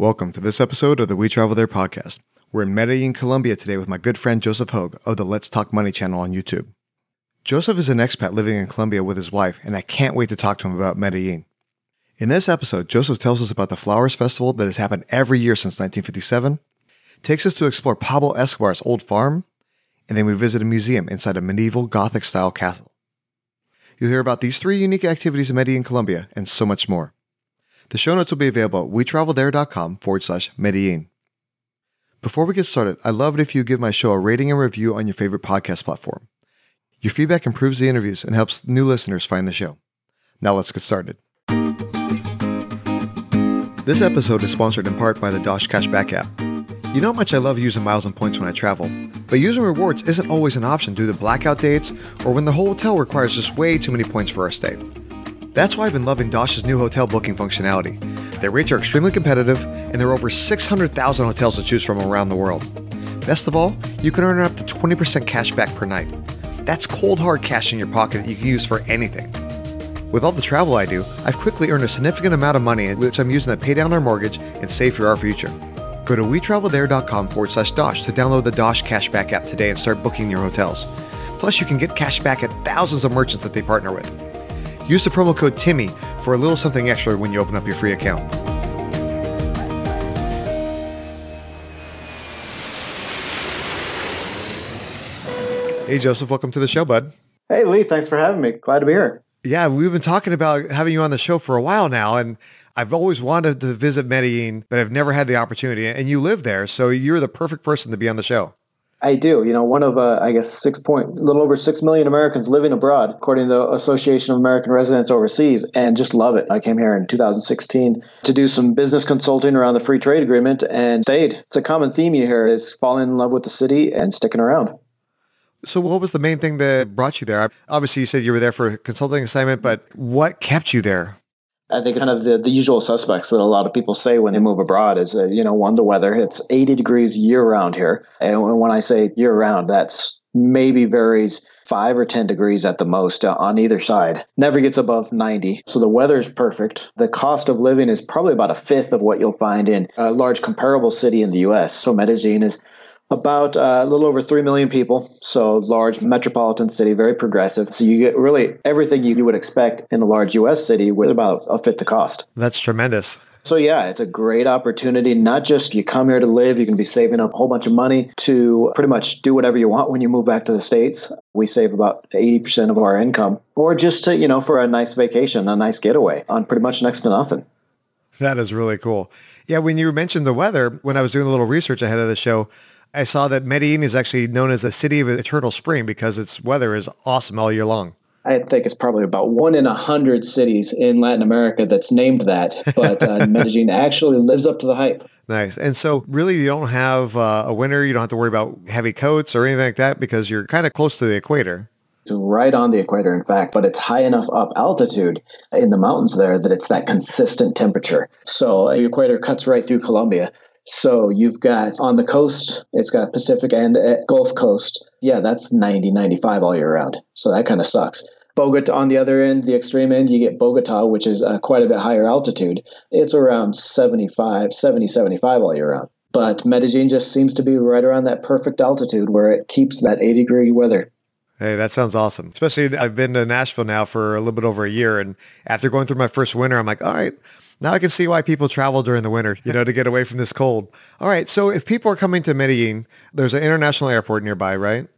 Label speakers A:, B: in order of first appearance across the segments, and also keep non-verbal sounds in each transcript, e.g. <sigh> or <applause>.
A: Welcome to this episode of the We Travel There podcast. We're in Medellin, Colombia today with my good friend Joseph Hogue of the Let's Talk Money channel on YouTube. Joseph is an expat living in Colombia with his wife, and I can't wait to talk to him about Medellin. In this episode, Joseph tells us about the Flowers Festival that has happened every year since 1957, takes us to explore Pablo Escobar's old farm, and then we visit a museum inside a medieval Gothic style castle. You'll hear about these three unique activities in Medellin, Colombia, and so much more. The show notes will be available at wetravelthere.com forward slash Medellin. Before we get started, I'd love it if you give my show a rating and review on your favorite podcast platform. Your feedback improves the interviews and helps new listeners find the show. Now let's get started. This episode is sponsored in part by the Dosh Cashback app. You know how much I love using miles and points when I travel, but using rewards isn't always an option due to blackout dates or when the whole hotel requires just way too many points for our stay. That's why I've been loving Dosh's new hotel booking functionality. Their rates are extremely competitive, and there are over 600,000 hotels to choose from around the world. Best of all, you can earn up to 20% cash back per night. That's cold hard cash in your pocket that you can use for anything. With all the travel I do, I've quickly earned a significant amount of money, which I'm using to pay down our mortgage and save for our future. Go to wetravelthere.com forward slash Dosh to download the Dosh Cashback app today and start booking your hotels. Plus, you can get cash back at thousands of merchants that they partner with. Use the promo code TIMMY for a little something extra when you open up your free account. Hey, Joseph, welcome to the show, bud.
B: Hey, Lee, thanks for having me. Glad to be here.
A: Yeah, we've been talking about having you on the show for a while now, and I've always wanted to visit Medellin, but I've never had the opportunity. And you live there, so you're the perfect person to be on the show.
B: I do. You know, one of, uh, I guess, six point, little over six million Americans living abroad, according to the Association of American Residents Overseas, and just love it. I came here in 2016 to do some business consulting around the free trade agreement and stayed. It's a common theme you hear is falling in love with the city and sticking around.
A: So, what was the main thing that brought you there? Obviously, you said you were there for a consulting assignment, but what kept you there?
B: I think kind of the, the usual suspects that a lot of people say when they move abroad is, uh, you know, one, the weather. It's 80 degrees year round here. And when I say year round, that's maybe varies five or 10 degrees at the most uh, on either side. Never gets above 90. So the weather is perfect. The cost of living is probably about a fifth of what you'll find in a large comparable city in the US. So Medellin is about uh, a little over 3 million people. So, large metropolitan city, very progressive. So, you get really everything you would expect in a large US city with about a fifth the cost.
A: That's tremendous.
B: So, yeah, it's a great opportunity. Not just you come here to live, you can be saving up a whole bunch of money to pretty much do whatever you want when you move back to the States. We save about 80% of our income, or just to, you know, for a nice vacation, a nice getaway on pretty much next to nothing.
A: That is really cool. Yeah, when you mentioned the weather, when I was doing a little research ahead of the show, I saw that Medellin is actually known as the city of eternal spring because its weather is awesome all year long.
B: I think it's probably about one in a hundred cities in Latin America that's named that, but uh, <laughs> Medellin actually lives up to the hype.
A: Nice. And so, really, you don't have uh, a winter. You don't have to worry about heavy coats or anything like that because you're kind of close to the equator.
B: It's right on the equator, in fact, but it's high enough up altitude in the mountains there that it's that consistent temperature. So, the equator cuts right through Colombia. So you've got on the coast, it's got Pacific and uh, Gulf Coast. Yeah, that's 90, 95 all year round. So that kind of sucks. Bogota on the other end, the extreme end, you get Bogota, which is uh, quite a bit higher altitude. It's around 75, 70, 75 all year round. But Medellin just seems to be right around that perfect altitude where it keeps that 80 degree weather.
A: Hey, that sounds awesome. Especially, I've been to Nashville now for a little bit over a year. And after going through my first winter, I'm like, all right, now I can see why people travel during the winter, you know, to get away from this cold. All right. So if people are coming to Medellin, there's an international airport nearby, right?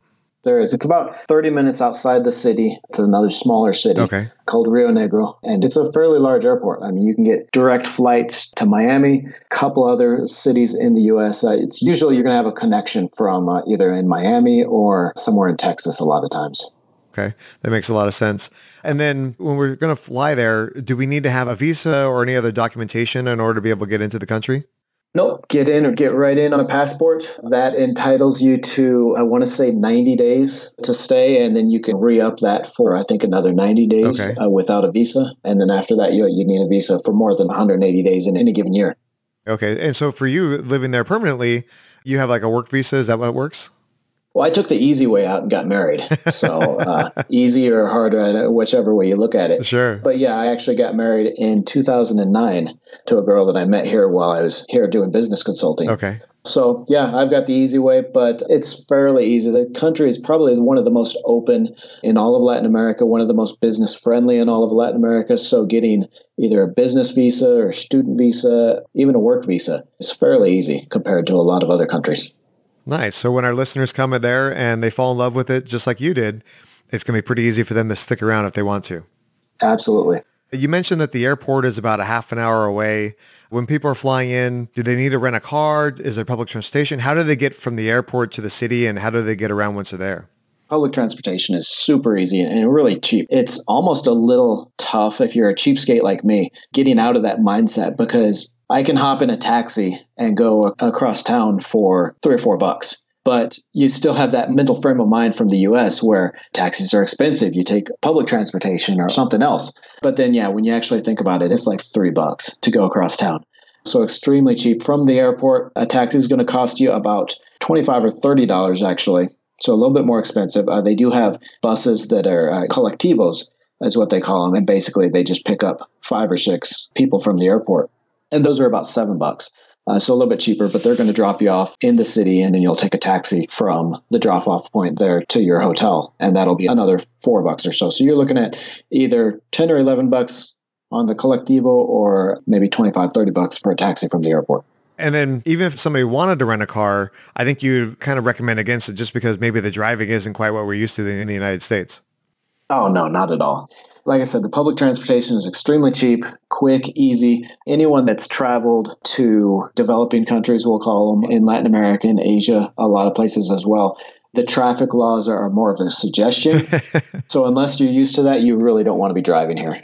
B: There is. It's about 30 minutes outside the city. It's another smaller city
A: okay.
B: called Rio Negro. And it's a fairly large airport. I mean, you can get direct flights to Miami, a couple other cities in the U.S. Uh, it's usually you're going to have a connection from uh, either in Miami or somewhere in Texas a lot of times.
A: Okay, that makes a lot of sense. And then when we're going to fly there, do we need to have a visa or any other documentation in order to be able to get into the country?
B: Nope. Get in or get right in on a passport. That entitles you to, I want to say, 90 days to stay. And then you can re up that for, I think, another 90 days
A: Okay.
B: uh, without a visa. And then after that, you, you need a visa for more than 180 days in any given year.
A: Okay. And so for you living there permanently, you have like a work visa. Is that what it works?
B: Well, I took the easy way out and got married. So <laughs> uh, easy or hard, whichever way you look at it.
A: Sure.
B: But yeah, I actually got married in 2009 to a girl that I met here while I was here doing business consulting.
A: Okay.
B: So yeah, I've got the easy way, but it's fairly easy. The country is probably one of the most open in all of Latin America, one of the most business friendly in all of Latin America. So getting either a business visa or student visa, even a work visa, is fairly easy compared to a lot of other countries.
A: Nice. So when our listeners come in there and they fall in love with it, just like you did, it's going to be pretty easy for them to stick around if they want to.
B: Absolutely.
A: You mentioned that the airport is about a half an hour away. When people are flying in, do they need to rent a car? Is there public transportation? How do they get from the airport to the city and how do they get around once they're there?
B: Public transportation is super easy and really cheap. It's almost a little tough if you're a cheapskate like me getting out of that mindset because I can hop in a taxi and go across town for three or four bucks. But you still have that mental frame of mind from the US where taxis are expensive. You take public transportation or something else. But then, yeah, when you actually think about it, it's like three bucks to go across town. So extremely cheap. From the airport, a taxi is going to cost you about 25 or $30 actually. So a little bit more expensive. Uh, they do have buses that are uh, colectivos, is what they call them. And basically, they just pick up five or six people from the airport and those are about seven bucks. Uh, so a little bit cheaper, but they're going to drop you off in the city, and then you'll take a taxi from the drop off point there to your hotel, and that'll be another four bucks or so. So you're looking at either 10 or 11 bucks on the Colectivo or maybe 25, 30 bucks for a taxi from the airport.
A: And then even if somebody wanted to rent a car, I think you kind of recommend against it just because maybe the driving isn't quite what we're used to in the United States.
B: Oh, no, not at all like I said, the public transportation is extremely cheap, quick, easy. Anyone that's traveled to developing countries, we'll call them, in Latin America and Asia, a lot of places as well, the traffic laws are more of a suggestion. <laughs> so unless you're used to that, you really don't want to be driving here.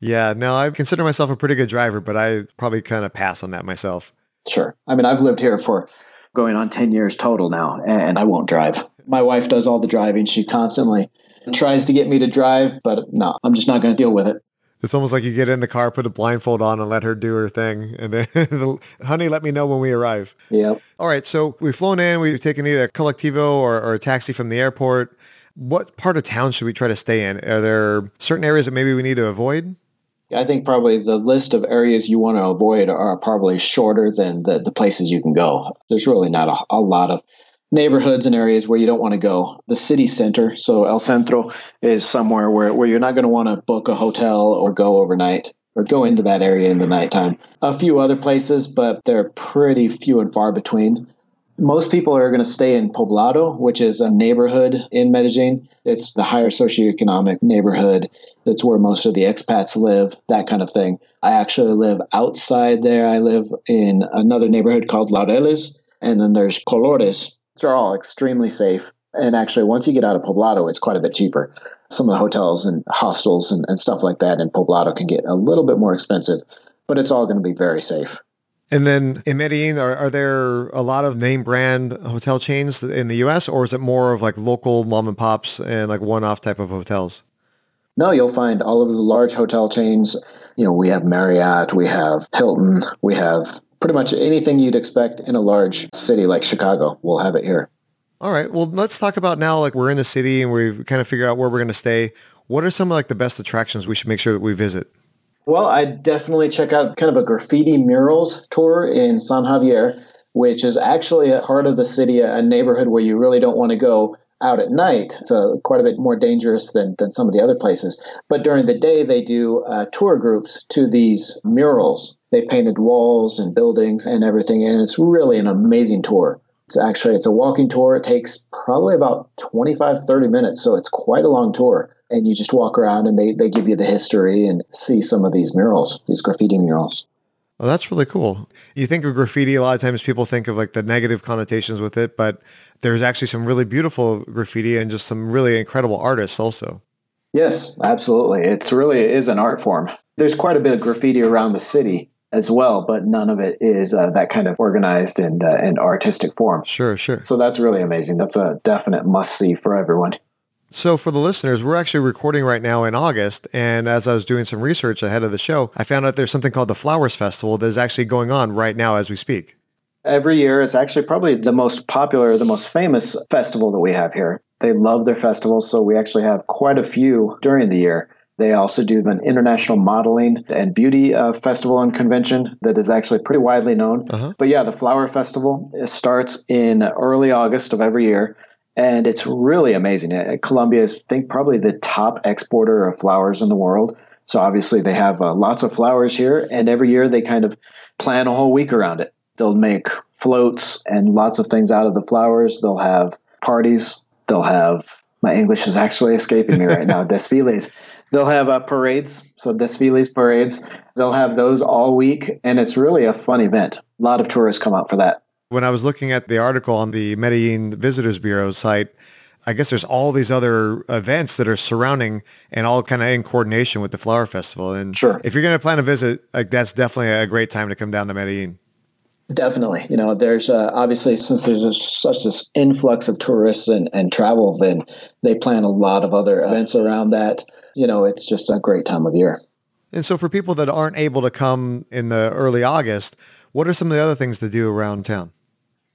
A: Yeah, no, I consider myself a pretty good driver, but I probably kind of pass on that myself.
B: Sure. I mean, I've lived here for going on 10 years total now, and I won't drive. My wife does all the driving. She constantly tries to get me to drive, but no, I'm just not going to deal with it.
A: It's almost like you get in the car, put a blindfold on, and let her do her thing, and then, <laughs> honey, let me know when we arrive.
B: Yeah.
A: All right. So we've flown in. We've taken either a colectivo or, or a taxi from the airport. What part of town should we try to stay in? Are there certain areas that maybe we need to avoid?
B: I think probably the list of areas you want to avoid are probably shorter than the, the places you can go. There's really not a, a lot of neighborhoods and areas where you don't want to go. The city center, so El Centro, is somewhere where, where you're not going to want to book a hotel or go overnight or go into that area in the nighttime. A few other places, but they're pretty few and far between. Most people are going to stay in Poblado, which is a neighborhood in Medellin. It's the higher socioeconomic neighborhood. It's where most of the expats live, that kind of thing. I actually live outside there. I live in another neighborhood called Laureles, and then there's Colores, they're all extremely safe. And actually, once you get out of Poblado, it's quite a bit cheaper. Some of the hotels and hostels and, and stuff like that in Poblado can get a little bit more expensive, but it's all going to be very safe.
A: And then in Medellin, are, are there a lot of name brand hotel chains in the U.S., or is it more of like local mom and pops and like one-off type of hotels?
B: No, you'll find all of the large hotel chains. You know, we have Marriott, we have Hilton, we have pretty much anything you'd expect in a large city like Chicago. We'll have it here.
A: All right. Well, let's talk about now. Like we're in the city and we've kind of figured out where we're going to stay. What are some of like the best attractions we should make sure that we visit?
B: Well, I definitely check out kind of a graffiti murals tour in San Javier, which is actually a part of the city, a neighborhood where you really don't want to go out at night. It's a, quite a bit more dangerous than, than some of the other places. But during the day, they do uh, tour groups to these murals they painted walls and buildings and everything, and it's really an amazing tour. It's actually it's a walking tour. It takes probably about 25, 30 minutes, so it's quite a long tour. And you just walk around and they, they give you the history and see some of these murals, these graffiti murals.
A: Oh, that's really cool. You think of graffiti, a lot of times people think of like the negative connotations with it, but there's actually some really beautiful graffiti and just some really incredible artists also.
B: Yes, absolutely. It's really it is an art form. There's quite a bit of graffiti around the city as well, but none of it is uh, that kind of organized and uh, and artistic form.
A: Sure, sure.
B: So that's really amazing. That's a definite must see for everyone.
A: So for the listeners, we're actually recording right now in August, and as I was doing some research ahead of the show, I found out there's something called the Flowers Festival that is actually going on right now as we speak.
B: Every year, it's actually probably the most popular, the most famous festival that we have here. They love their festivals, so we actually have quite a few during the year. They also do an international modeling and beauty uh, festival and convention that is actually pretty widely known. Uh-huh. But yeah, the Flower Festival starts in early August of every year. And it's really amazing. Uh, Colombia is, I think, probably the top exporter of flowers in the world. So obviously, they have uh, lots of flowers here. And every year, they kind of plan a whole week around it. They'll make floats and lots of things out of the flowers. They'll have parties. They'll have, my English is actually escaping me right now, <laughs> desfiles. They'll have uh, parades, so desfiles, parades. They'll have those all week, and it's really a fun event. A lot of tourists come out for that.
A: When I was looking at the article on the Medellin Visitors Bureau site, I guess there's all these other events that are surrounding and all kind of in coordination with the flower festival. And
B: sure.
A: if you're going to plan a visit, like that's definitely a great time to come down to Medellin.
B: Definitely. You know, there's uh, obviously since there's a, such this influx of tourists and, and travel, then they plan a lot of other events around that you know, it's just a great time of year.
A: And so for people that aren't able to come in the early August, what are some of the other things to do around town?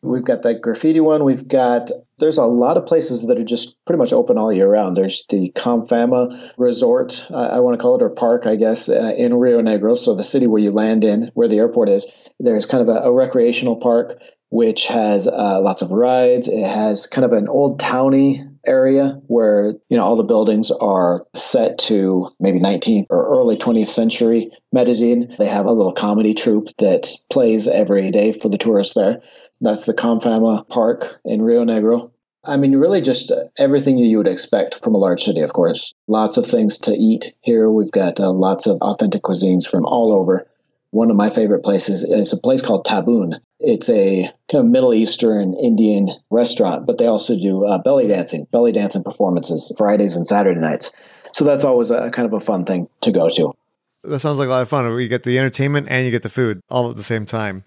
B: We've got that graffiti one. We've got, there's a lot of places that are just pretty much open all year round. There's the Comfama Resort, uh, I want to call it, or park, I guess, uh, in Rio Negro. So the city where you land in, where the airport is, there's kind of a, a recreational park which has uh, lots of rides. It has kind of an old towny area where you know all the buildings are set to maybe 19th or early 20th century Medellin. They have a little comedy troupe that plays every day for the tourists there. That's the Comfama Park in Rio Negro. I mean, really just everything you would expect from a large city, of course. Lots of things to eat here. We've got uh, lots of authentic cuisines from all over one of my favorite places is a place called Taboon. It's a kind of Middle Eastern Indian restaurant, but they also do uh, belly dancing, belly dancing performances Fridays and Saturday nights. So that's always a kind of a fun thing to go to.
A: That sounds like a lot of fun. You get the entertainment and you get the food all at the same time.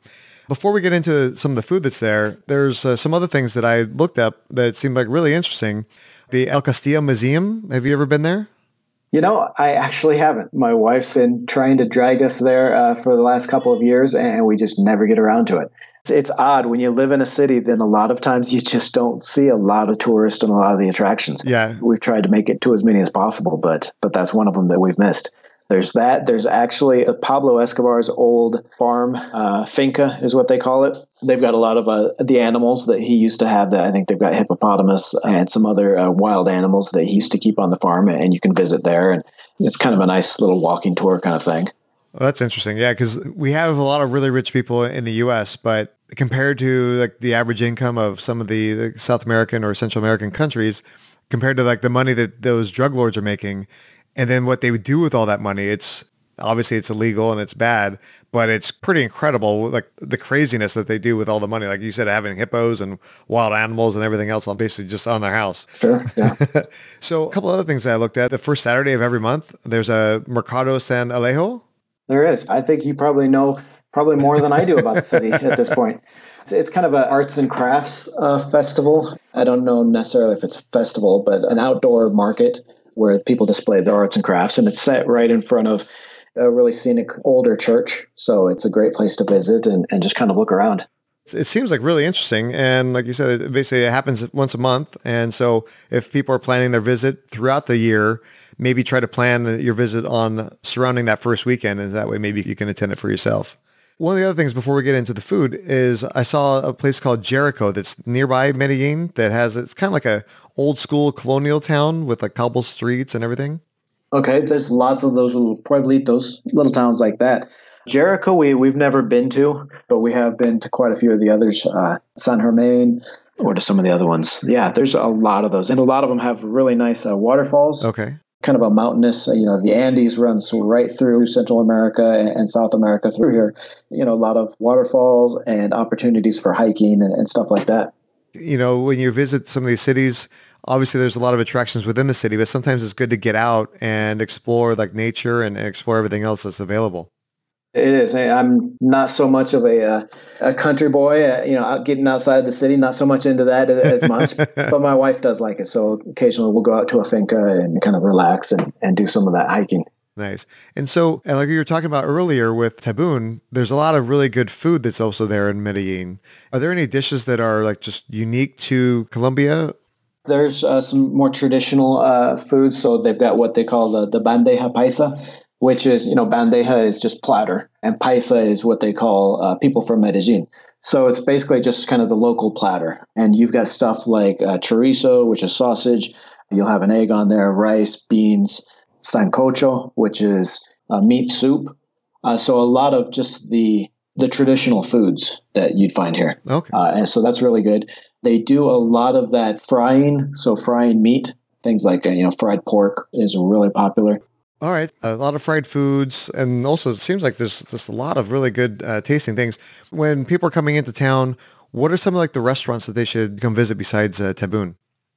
A: Before we get into some of the food that's there, there's uh, some other things that I looked up that seemed like really interesting. The El Castillo Museum. Have you ever been there?
B: You know, I actually haven't. My wife's been trying to drag us there uh, for the last couple of years, and we just never get around to it. It's, it's odd when you live in a city. Then a lot of times you just don't see a lot of tourists and a lot of the attractions.
A: Yeah,
B: we've tried to make it to as many as possible, but but that's one of them that we've missed. There's that. There's actually Pablo Escobar's old farm, uh, finca is what they call it. They've got a lot of uh, the animals that he used to have. That I think they've got hippopotamus and some other uh, wild animals that he used to keep on the farm, and you can visit there. And it's kind of a nice little walking tour kind of thing.
A: Well, that's interesting. Yeah, because we have a lot of really rich people in the U.S., but compared to like the average income of some of the, the South American or Central American countries, compared to like the money that those drug lords are making, and then what they would do with all that money, it's obviously it's illegal and it's bad, but it's pretty incredible like the craziness that they do with all the money. Like you said, having hippos and wild animals and everything else on basically just on their house.
B: Sure. Yeah. <laughs>
A: so a couple other things that I looked at. The first Saturday of every month, there's a Mercado San Alejo.
B: There is. I think you probably know probably more than I do about the city at this point. It's, it's kind of an arts and crafts uh, festival. I don't know necessarily if it's a festival, but an outdoor market where people display their arts and crafts, and it's set right in front of a really scenic older church. So it's a great place to visit and, and just kind of look around.
A: It seems like really interesting. And like you said, it basically it happens once a month. And so if people are planning their visit throughout the year, maybe try to plan your visit on surrounding that first weekend. And that way maybe you can attend it for yourself. One of the other things before we get into the food is I saw a place called Jericho that's nearby Medellin that has it's kind of like a old school colonial town with like cobble streets and everything.
B: Okay, there's lots of those little pueblitos, little towns like that. Jericho, we we've never been to, but we have been to quite a few of the others. Uh, San Germain, or to some of the other ones. Yeah, there's a lot of those, and a lot of them have really nice uh, waterfalls.
A: Okay
B: kind of a mountainous, you know, the Andes runs right through Central America and South America through here. You know, a lot of waterfalls and opportunities for hiking and, and stuff like that.
A: You know, when you visit some of these cities, obviously there's a lot of attractions within the city, but sometimes it's good to get out and explore like nature and explore everything else that's available.
B: It is. I'm not so much of a uh, a country boy, uh, you know, getting outside the city. Not so much into that as much. <laughs> but my wife does like it, so occasionally we'll go out to a finca and kind of relax and, and do some of that hiking.
A: Nice. And so, and like you were talking about earlier with Tabun, there's a lot of really good food that's also there in Medellin. Are there any dishes that are like just unique to Colombia?
B: There's uh, some more traditional uh, foods. So they've got what they call the, the bandeja paisa, which is, you know, bandeja is just platter, and paisa is what they call uh, people from Medellin. So it's basically just kind of the local platter. And you've got stuff like uh, chorizo, which is sausage. You'll have an egg on there, rice, beans, sancocho, which is uh, meat soup. Uh, so a lot of just the the traditional foods that you'd find here.
A: Okay.
B: Uh, and so that's really good. They do a lot of that frying, so frying meat, things like uh, you know fried pork is really popular.
A: All right, a lot of fried foods, and also it seems like there's just a lot of really good uh, tasting things. When people are coming into town, what are some of like the restaurants that they should come visit besides uh, Tabun?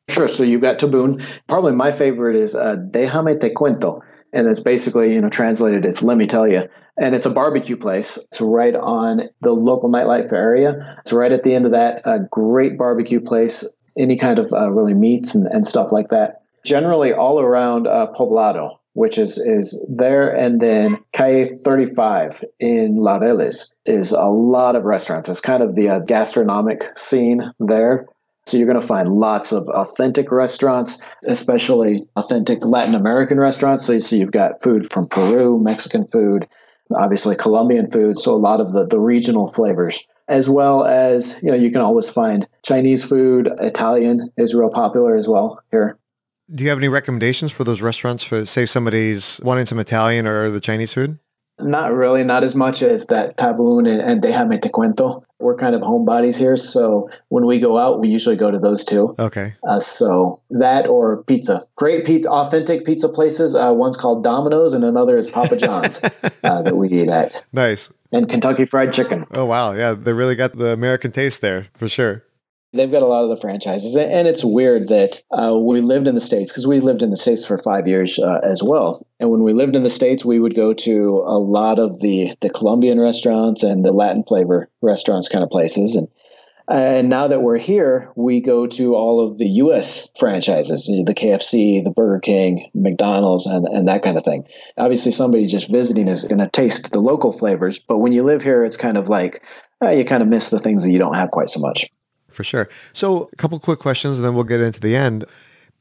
B: Sure. So you've got Taboon. Probably my favorite is uh, Déjame Te Cuento. And it's basically, you know, translated, it's let me tell you. And it's a barbecue place. It's right on the local nightlife area. It's right at the end of that. A great barbecue place. Any kind of uh, really meats and, and stuff like that. Generally, all around uh, Poblado, which is is there, and then Calle 35 in Laureles is a lot of restaurants. It's kind of the uh, gastronomic scene there. So you're going to find lots of authentic restaurants, especially authentic Latin American restaurants. So, so you've got food from Peru, Mexican food, obviously Colombian food. So a lot of the, the regional flavors, as well as, you know, you can always find Chinese food. Italian is real popular as well here.
A: Do you have any recommendations for those restaurants for say somebody's wanting some Italian or the Chinese food?
B: Not really, not as much as that Taboon and, and Déjame Te Cuento. We're kind of homebodies here, so when we go out, we usually go to those two.
A: Okay.
B: Uh, so that or pizza, great pizza, authentic pizza places. Uh, one's called Domino's, and another is Papa John's <laughs> uh, that we eat at.
A: Nice.
B: And Kentucky Fried Chicken.
A: Oh wow, yeah, they really got the American taste there for sure.
B: They've got a lot of the franchises, and it's weird that uh, we lived in the states because we lived in the states for five years uh, as well. And when we lived in the states, we would go to a lot of the the Colombian restaurants and the Latin flavor restaurants, kind of places. And and now that we're here, we go to all of the U.S. franchises, the KFC, the Burger King, McDonald's, and, and that kind of thing. Obviously, somebody just visiting is going to taste the local flavors, but when you live here, it's kind of like uh, you kind of miss the things that you don't have quite so much
A: for sure. So a couple quick questions and then we'll get into the end.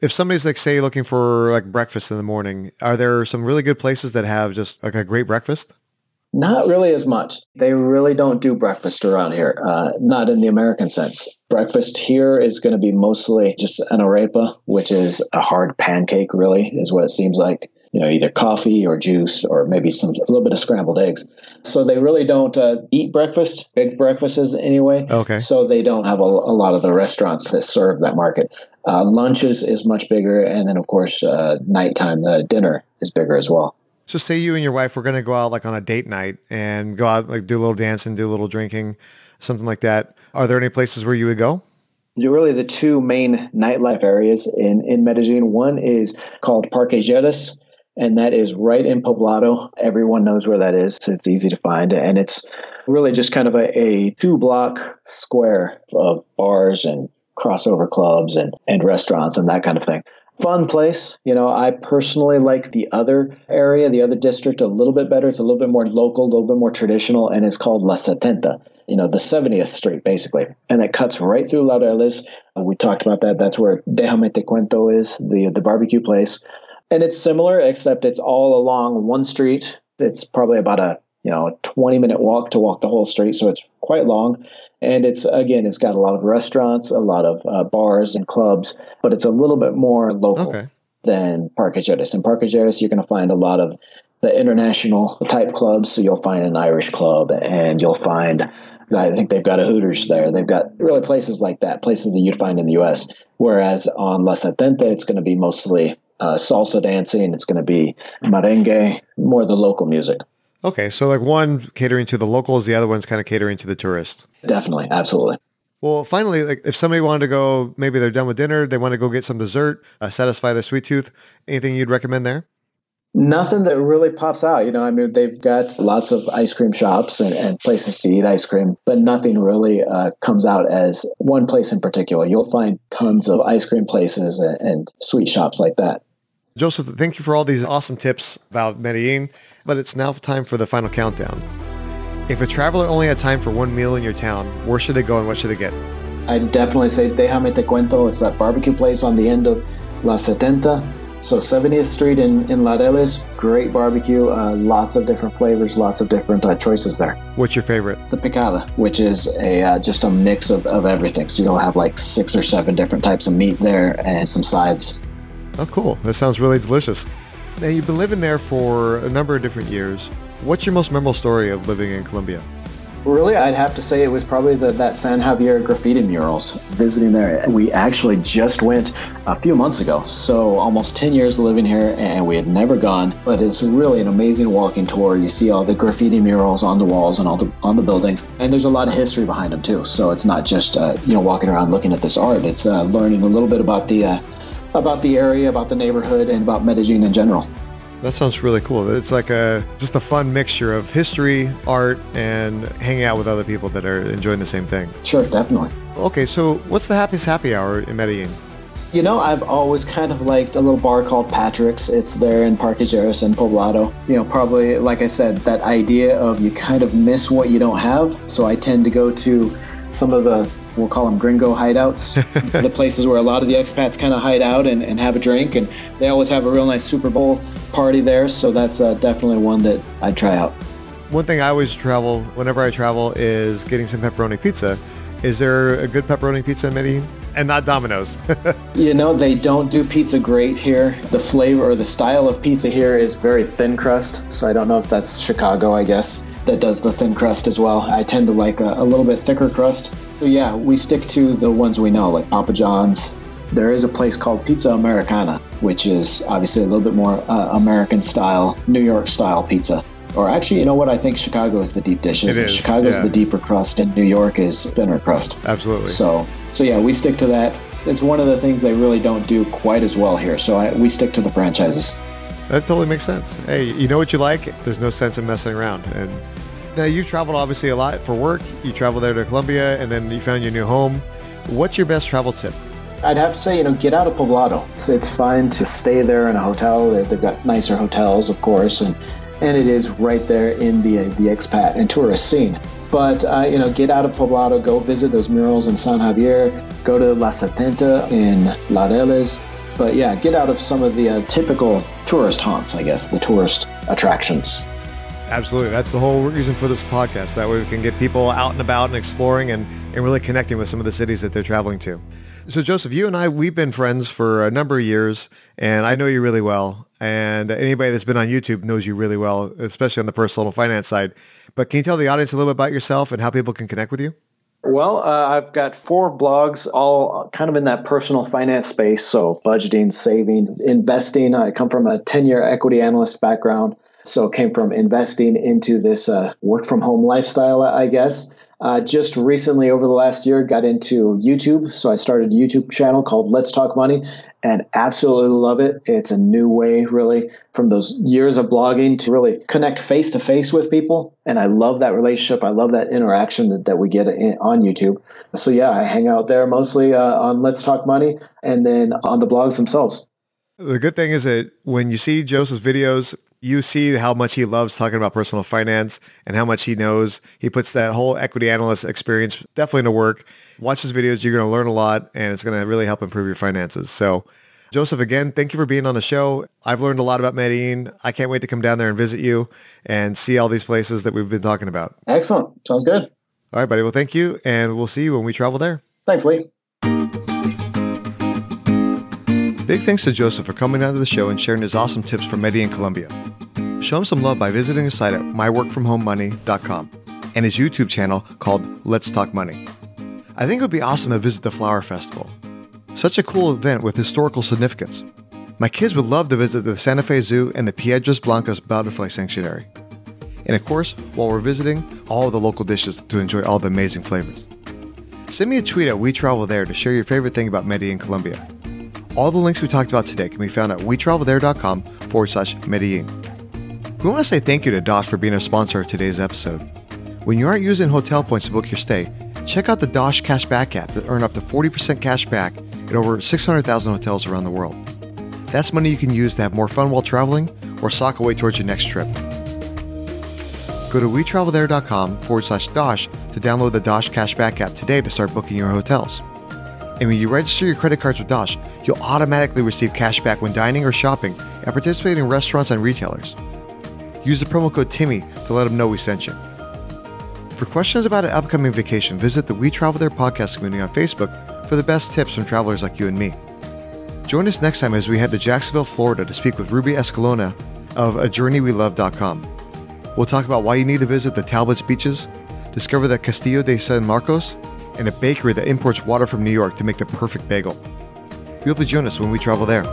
A: If somebody's like say looking for like breakfast in the morning, are there some really good places that have just like a great breakfast?
B: Not really as much. They really don't do breakfast around here, uh, not in the American sense. Breakfast here is going to be mostly just an arepa, which is a hard pancake, really, is what it seems like you know, either coffee or juice or maybe some a little bit of scrambled eggs. So they really don't uh, eat breakfast, big breakfasts anyway.
A: Okay.
B: So they don't have a, a lot of the restaurants that serve that market. Uh, lunches is much bigger, and then of course uh, nighttime uh, dinner is bigger as well.
A: So say you and your wife were going to go out like on a date night and go out like do a little dancing, do a little drinking, something like that. Are there any places where you would go?
B: You're really the two main nightlife areas in, in Medellin. One is called Parque Lleras, and that is right in Poblado. Everyone knows where that is. It's easy to find, and it's really just kind of a, a two block square of bars and crossover clubs and, and restaurants and that kind of thing. Fun place. You know, I personally like the other area, the other district a little bit better. It's a little bit more local, a little bit more traditional, and it's called La Setenta, you know, the 70th Street, basically. And it cuts right through Laureles. We talked about that. That's where Déjame Te Cuento is, the, the barbecue place and it's similar except it's all along one street it's probably about a you know 20 minute walk to walk the whole street so it's quite long and it's again it's got a lot of restaurants a lot of uh, bars and clubs but it's a little bit more local okay. than Parque Lleras. in Parque Lleras, you're going to find a lot of the international type clubs so you'll find an irish club and you'll find I think they've got a Hooters there. They've got really places like that, places that you'd find in the U.S. Whereas on La Setenta, it's going to be mostly uh, salsa dancing. It's going to be merengue, more the local music.
A: Okay, so like one catering to the locals, the other one's kind of catering to the tourist.
B: Definitely, absolutely.
A: Well, finally, like if somebody wanted to go, maybe they're done with dinner, they want to go get some dessert, uh, satisfy their sweet tooth. Anything you'd recommend there?
B: Nothing that really pops out. You know, I mean, they've got lots of ice cream shops and, and places to eat ice cream, but nothing really uh, comes out as one place in particular. You'll find tons of ice cream places and, and sweet shops like that.
A: Joseph, thank you for all these awesome tips about Medellin, but it's now time for the final countdown. If a traveler only had time for one meal in your town, where should they go and what should they get?
B: I'd definitely say Déjame Te Cuento. It's that barbecue place on the end of La Setenta. So 70th Street in, in Laureles, great barbecue, uh, lots of different flavors, lots of different uh, choices there.
A: What's your favorite?
B: The picada, which is a uh, just a mix of, of everything. So you'll have like six or seven different types of meat there and some sides.
A: Oh, cool. That sounds really delicious. Now, you've been living there for a number of different years. What's your most memorable story of living in Colombia?
B: Really, I'd have to say it was probably the, that San Javier graffiti murals. Visiting there, we actually just went a few months ago, so almost 10 years living here, and we had never gone. But it's really an amazing walking tour. You see all the graffiti murals on the walls and all the on the buildings, and there's a lot of history behind them too. So it's not just uh, you know walking around looking at this art. It's uh, learning a little bit about the uh, about the area, about the neighborhood, and about Medellin in general.
A: That sounds really cool. It's like a just a fun mixture of history, art, and hanging out with other people that are enjoying the same thing.
B: Sure, definitely.
A: Okay, so what's the happiest happy hour in Medellin?
B: You know, I've always kind of liked a little bar called Patrick's. It's there in Parque Lleras and Poblado. You know, probably, like I said, that idea of you kind of miss what you don't have. So I tend to go to some of the we'll call them gringo hideouts, <laughs> the places where a lot of the expats kind of hide out and, and have a drink. And they always have a real nice Super Bowl party there. So that's uh, definitely one that I'd try out.
A: One thing I always travel, whenever I travel, is getting some pepperoni pizza. Is there a good pepperoni pizza in Medellin? And not Domino's. <laughs>
B: you know, they don't do pizza great here. The flavor or the style of pizza here is very thin crust. So I don't know if that's Chicago, I guess, that does the thin crust as well. I tend to like a, a little bit thicker crust. So yeah, we stick to the ones we know, like Papa John's. There is a place called Pizza Americana, which is obviously a little bit more uh, American style, New York style pizza. Or actually, you know what? I think Chicago is the deep dish.
A: It is,
B: Chicago is
A: yeah.
B: the deeper crust, and New York is thinner crust.
A: Absolutely.
B: So, so yeah, we stick to that. It's one of the things they really don't do quite as well here. So I, we stick to the franchises.
A: That totally makes sense. Hey, you know what you like? There's no sense in messing around. And now you've traveled obviously a lot for work. You traveled there to Colombia, and then you found your new home. What's your best travel tip?
B: I'd have to say, you know, get out of Poblado. It's, it's fine to stay there in a hotel. They- They've got nicer hotels, of course, and and it is right there in the the expat and tourist scene. But uh, you know, get out of Poblado, go visit those murals in San Javier, go to La Setenta in Laureles. But yeah, get out of some of the uh, typical tourist haunts, I guess, the tourist attractions.
A: Absolutely. That's the whole reason for this podcast. That way we can get people out and about and exploring and, and really connecting with some of the cities that they're traveling to. So Joseph, you and I, we've been friends for a number of years and I know you really well. And anybody that's been on YouTube knows you really well, especially on the personal finance side. But can you tell the audience a little bit about yourself and how people can connect with you?
B: Well, uh, I've got four blogs, all kind of in that personal finance space. So, budgeting, saving, investing. I come from a 10 year equity analyst background. So, it came from investing into this uh, work from home lifestyle, I guess. Uh, just recently, over the last year, got into YouTube. So, I started a YouTube channel called Let's Talk Money and absolutely love it. It's a new way, really, from those years of blogging to really connect face to face with people. And I love that relationship. I love that interaction that, that we get in, on YouTube. So, yeah, I hang out there mostly uh, on Let's Talk Money and then on the blogs themselves.
A: The good thing is that when you see Joseph's videos, you see how much he loves talking about personal finance and how much he knows. He puts that whole equity analyst experience definitely into work. Watch his videos. You're going to learn a lot and it's going to really help improve your finances. So Joseph, again, thank you for being on the show. I've learned a lot about Medellin. I can't wait to come down there and visit you and see all these places that we've been talking about.
B: Excellent. Sounds good.
A: All right, buddy. Well, thank you. And we'll see you when we travel there.
B: Thanks, Lee.
A: Big thanks to Joseph for coming onto the show and sharing his awesome tips from Medellin, Colombia. Show him some love by visiting his site at myworkfromhomemoney.com and his YouTube channel called Let's Talk Money. I think it would be awesome to visit the Flower Festival. Such a cool event with historical significance. My kids would love to visit the Santa Fe Zoo and the Piedras Blancas Butterfly Sanctuary. And of course, while we're visiting, all the local dishes to enjoy all the amazing flavors. Send me a tweet at We Travel There to share your favorite thing about Medellin, Colombia. All the links we talked about today can be found at wetravelthere.com forward slash Medellin. We want to say thank you to Dosh for being a sponsor of today's episode. When you aren't using hotel points to book your stay, check out the Dosh Cashback app to earn up to 40% cash back at over 600,000 hotels around the world. That's money you can use to have more fun while traveling or sock away towards your next trip. Go to wetravelthere.com forward slash Dosh to download the Dosh Cashback app today to start booking your hotels. And when you register your credit cards with Dosh, you'll automatically receive cash back when dining or shopping at participating restaurants and retailers. Use the promo code TIMMY to let them know we sent you. For questions about an upcoming vacation, visit the We Travel There podcast community on Facebook for the best tips from travelers like you and me. Join us next time as we head to Jacksonville, Florida to speak with Ruby Escalona of ajourneywelove.com. We'll talk about why you need to visit the Talbot's beaches, discover the Castillo de San Marcos, and a bakery that imports water from New York to make the perfect bagel. We hope you join us when we travel there.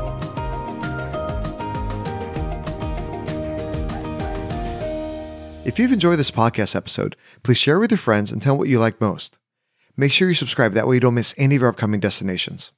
A: If you've enjoyed this podcast episode, please share it with your friends and tell what you like most. Make sure you subscribe, that way you don't miss any of our upcoming destinations.